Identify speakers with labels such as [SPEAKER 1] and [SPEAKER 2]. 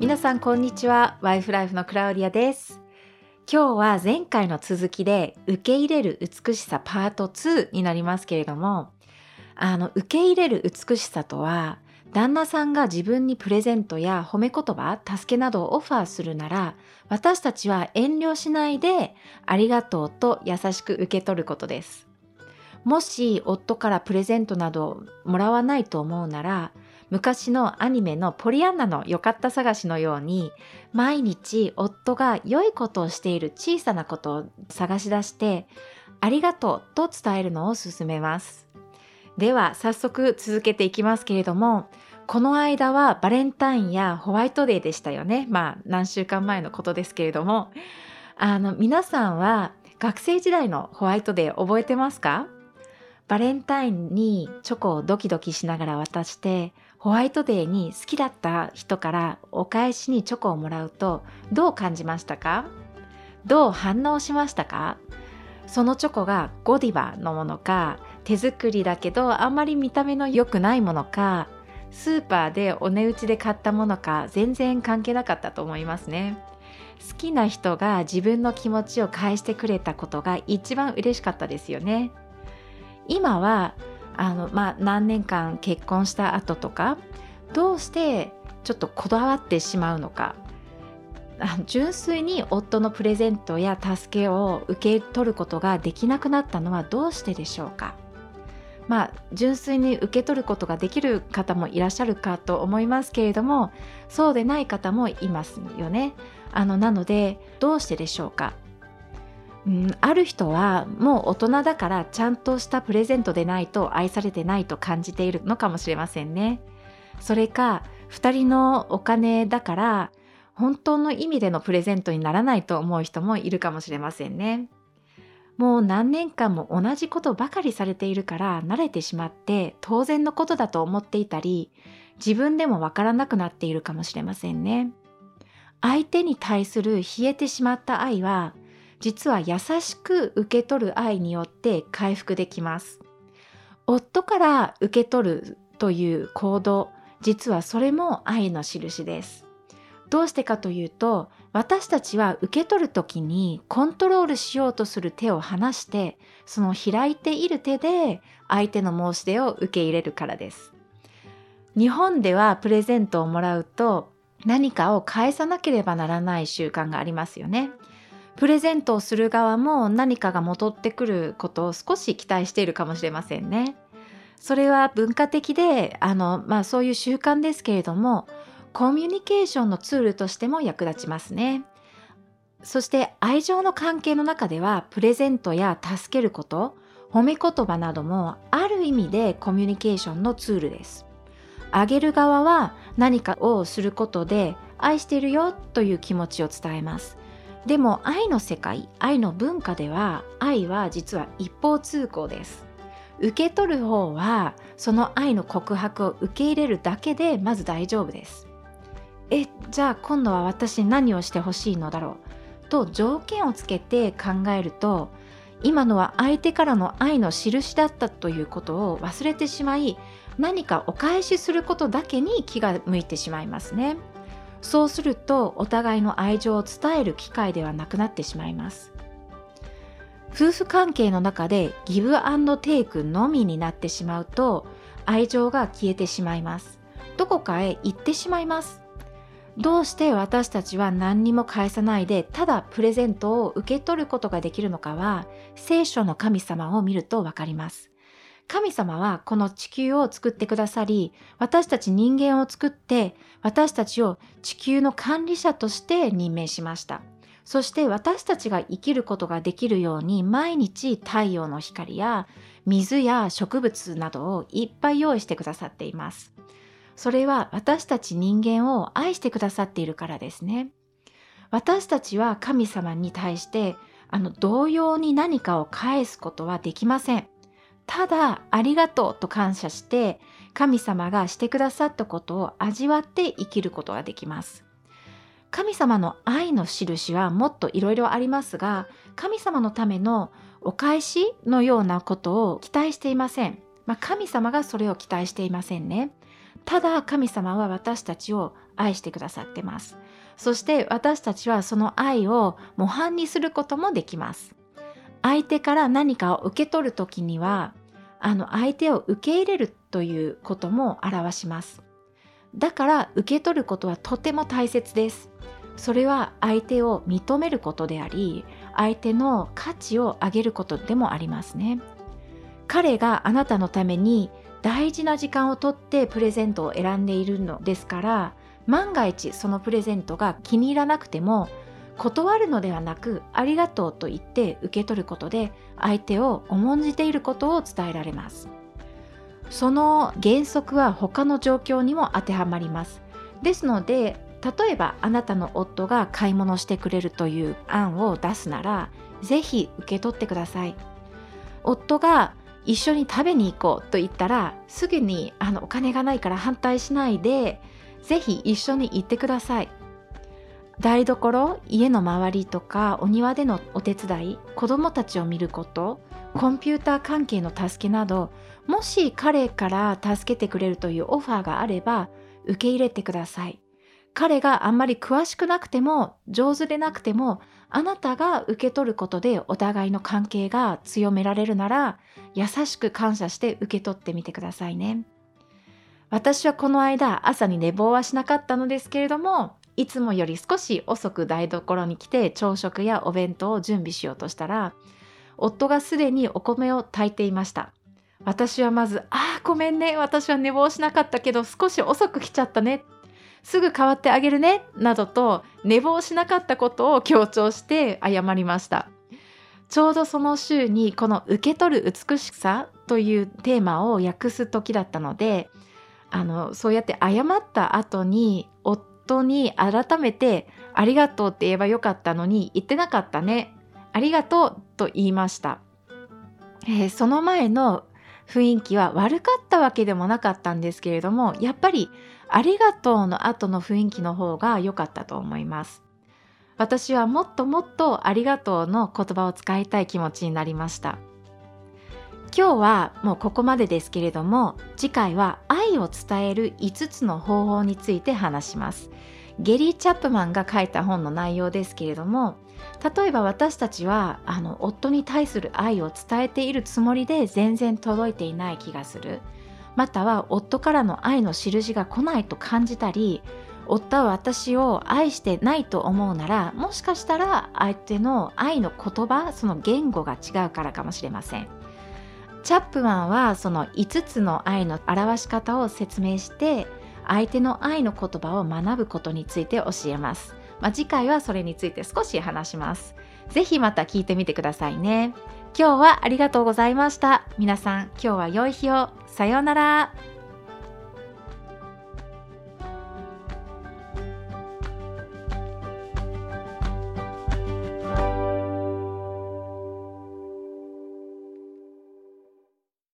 [SPEAKER 1] 皆さんこんにちはワイフライフのクラウディアです今日は前回の続きで受け入れる美しさパート2になりますけれどもあの受け入れる美しさとは旦那さんが自分にプレゼントや褒め言葉、助けなどをオファーするなら、私たちは遠慮しないで、ありがとうと優しく受け取ることです。もし夫からプレゼントなどもらわないと思うなら、昔のアニメのポリアンナの良かった探しのように毎日夫が良いことをしている小さなことを探し出してありがとうと伝えるのを勧めます。では早速続けていきますけれどもこの間はバレンタインやホワイトデーでしたよね。まあ何週間前のことですけれども。あの皆さんは学生時代のホワイトデー覚えてますか？バレンタインにチョコをドキドキしながら渡してホワイトデーに好きだった人からお返しにチョコをもらうとどう感じましたか？どう反応しましたか？そのチョコがゴディバのものか手作りだけどあんまり見た目の良くないものかスーパーでお値打ちで買ったものか全然関係なかったと思いますね。好きな人が自分の気持ちを返してくれたことが一番嬉しかったですよね。今はあの、まあ、何年間結婚した後とかどうしてちょっとこだわってしまうのか。純粋に夫のプレゼントや助けを受け取ることができなくなったのはどうしてでしょうか。まあ純粋に受け取ることができる方もいらっしゃるかと思いますけれどもそうでない方もいますよね。あのなのでどうしてでしょうか。うん、ある人はもう大人だからちゃんとしたプレゼントでないと愛されてないと感じているのかもしれませんね。それか2人のお金だから本当の意味でのプレゼントにならないと思う人もいるかもしれませんね。もう何年間も同じことばかりされているから慣れてしまって当然のことだと思っていたり自分でもわからなくなっているかもしれませんね。相手に対する冷えてしまった愛は実は優しく受け取る愛によって回復できます。夫から受け取るという行動、実はそれも愛の印です。どうしてかというと、私たちは受け取る時にコントロールしようとする手を離して、その開いている手で相手の申し出を受け入れるからです。日本ではプレゼントをもらうと何かを返さなければならない習慣がありますよね。プレゼントをする側も何かが戻ってくることを少し期待しているかもしれませんね。それは文化的であの、まあ、そういう習慣ですけれどもコミュニケーションのツールとしても役立ちますね。そして愛情の関係の中ではプレゼントや助けること褒め言葉などもある意味でコミュニケーションのツールです。あげる側は何かをすることで愛しているよという気持ちを伝えます。でも愛の世界愛の文化では愛は実は一方通行です。受け取る方はその愛の告白を受け入れるだけでまず大丈夫です。えじゃあ今度は私何をしてほしいのだろう？と条件をつけて考えると今のは相手からの愛の印だったということを忘れてしまい何かお返しすることだけに気が向いてしまいますね。そうするとお互いの愛情を伝える機会ではなくなってしまいます。夫婦関係の中でギブアンドテイクのみになってしまうと愛情が消えてしまいます。どこかへ行ってしまいます。どうして私たちは何にも返さないでただプレゼントを受け取ることができるのかは聖書の神様を見るとわかります。神様はこの地球を作ってくださり、私たち人間を作って、私たちを地球の管理者として任命しました。そして私たちが生きることができるように毎日太陽の光や水や植物などをいっぱい用意してくださっています。それは私たち人間を愛してくださっているからですね。私たちは神様に対してあの同様に何かを返すことはできません。ただありがとうと感謝して神様がしてくださったことを味わって生きることができます。神様の愛の印はもっといろいろありますが神様のためのお返しのようなことを期待していません。まあ、神様がそれを期待していませんね。ただ神様は私たちを愛してくださってますそして私たちはその愛を模範にすることもできます相手から何かを受け取る時にはあの相手を受け入れるということも表します。だから受け取ることはとても大切です。それは相手を認めることであり相手の価値を上げることでもありますね。彼があなたのために大事な時間をとってプレゼントを選んでいるのですから万が一そのプレゼントが気に入らなくても断るのではなくありがとうと言って受け取ることで相手を重んじていることを伝えられます。その原則は他の状況にも当てはまります。ですので例えばあなたの夫が買い物してくれるという案を出すならぜひ受け取ってください。夫が一緒に食べに行こうと言ったらすぐにあのお金がないから反対しないでぜひ一緒に行ってください。台所家の周りとかお庭でのお手伝い子供たちを見ることコンピューター関係の助けなどもし彼から助けてくれるというオファーがあれば受け入れてください。彼があんまり詳しくなくても上手でなくてもあなたが受け取ることでお互いの関係が強められるなら優しく感謝して受け取ってみてくださいね。私はこの間朝に寝坊はしなかったのですけれどもいつもより少し遅く台所に来て朝食やお弁当を準備しようとしたら夫がすでにお米を炊いていました。私はまず「ああごめんね。私は寝坊しなかったけど少し遅く来ちゃったね」すぐ変わってあげるね。などと寝坊しなかったことを強調して謝りました。ちょうどその週にこの受け取る美しさというテーマを訳す時だったのであのそうやって謝った後に夫に改めてありがとうって言えばよかったのに言ってなかったね。ありがとうと言いました、えー、その前の雰囲気は悪かったわけでもなかったんですけれどもやっぱりありがとうの後の雰囲気の方が良かったと思います。私はもっともっとありがとうの言葉を使いたい気持ちになりました。今日はもうここまでですけれども次回は愛を伝える5つの方法について話します。ゲリー・チャップマンが書いた本の内容ですけれども例えば私たちはあの夫に対する愛を伝えているつもりで全然届いていない気がする。または夫からの愛の印が来ないと感じたり夫は私を愛してないと思うならもしかしたら相手の愛の言葉その言語が違うからかもしれません。チャップマンはその5つの愛の表し方を説明して相手の愛の言葉を学ぶことについて教えます、まあ、次回はそれについて少し話します。ぜひまた聞いてみてくださいね。今日はありがとうございました。皆さん今日は良い日を。さようなら。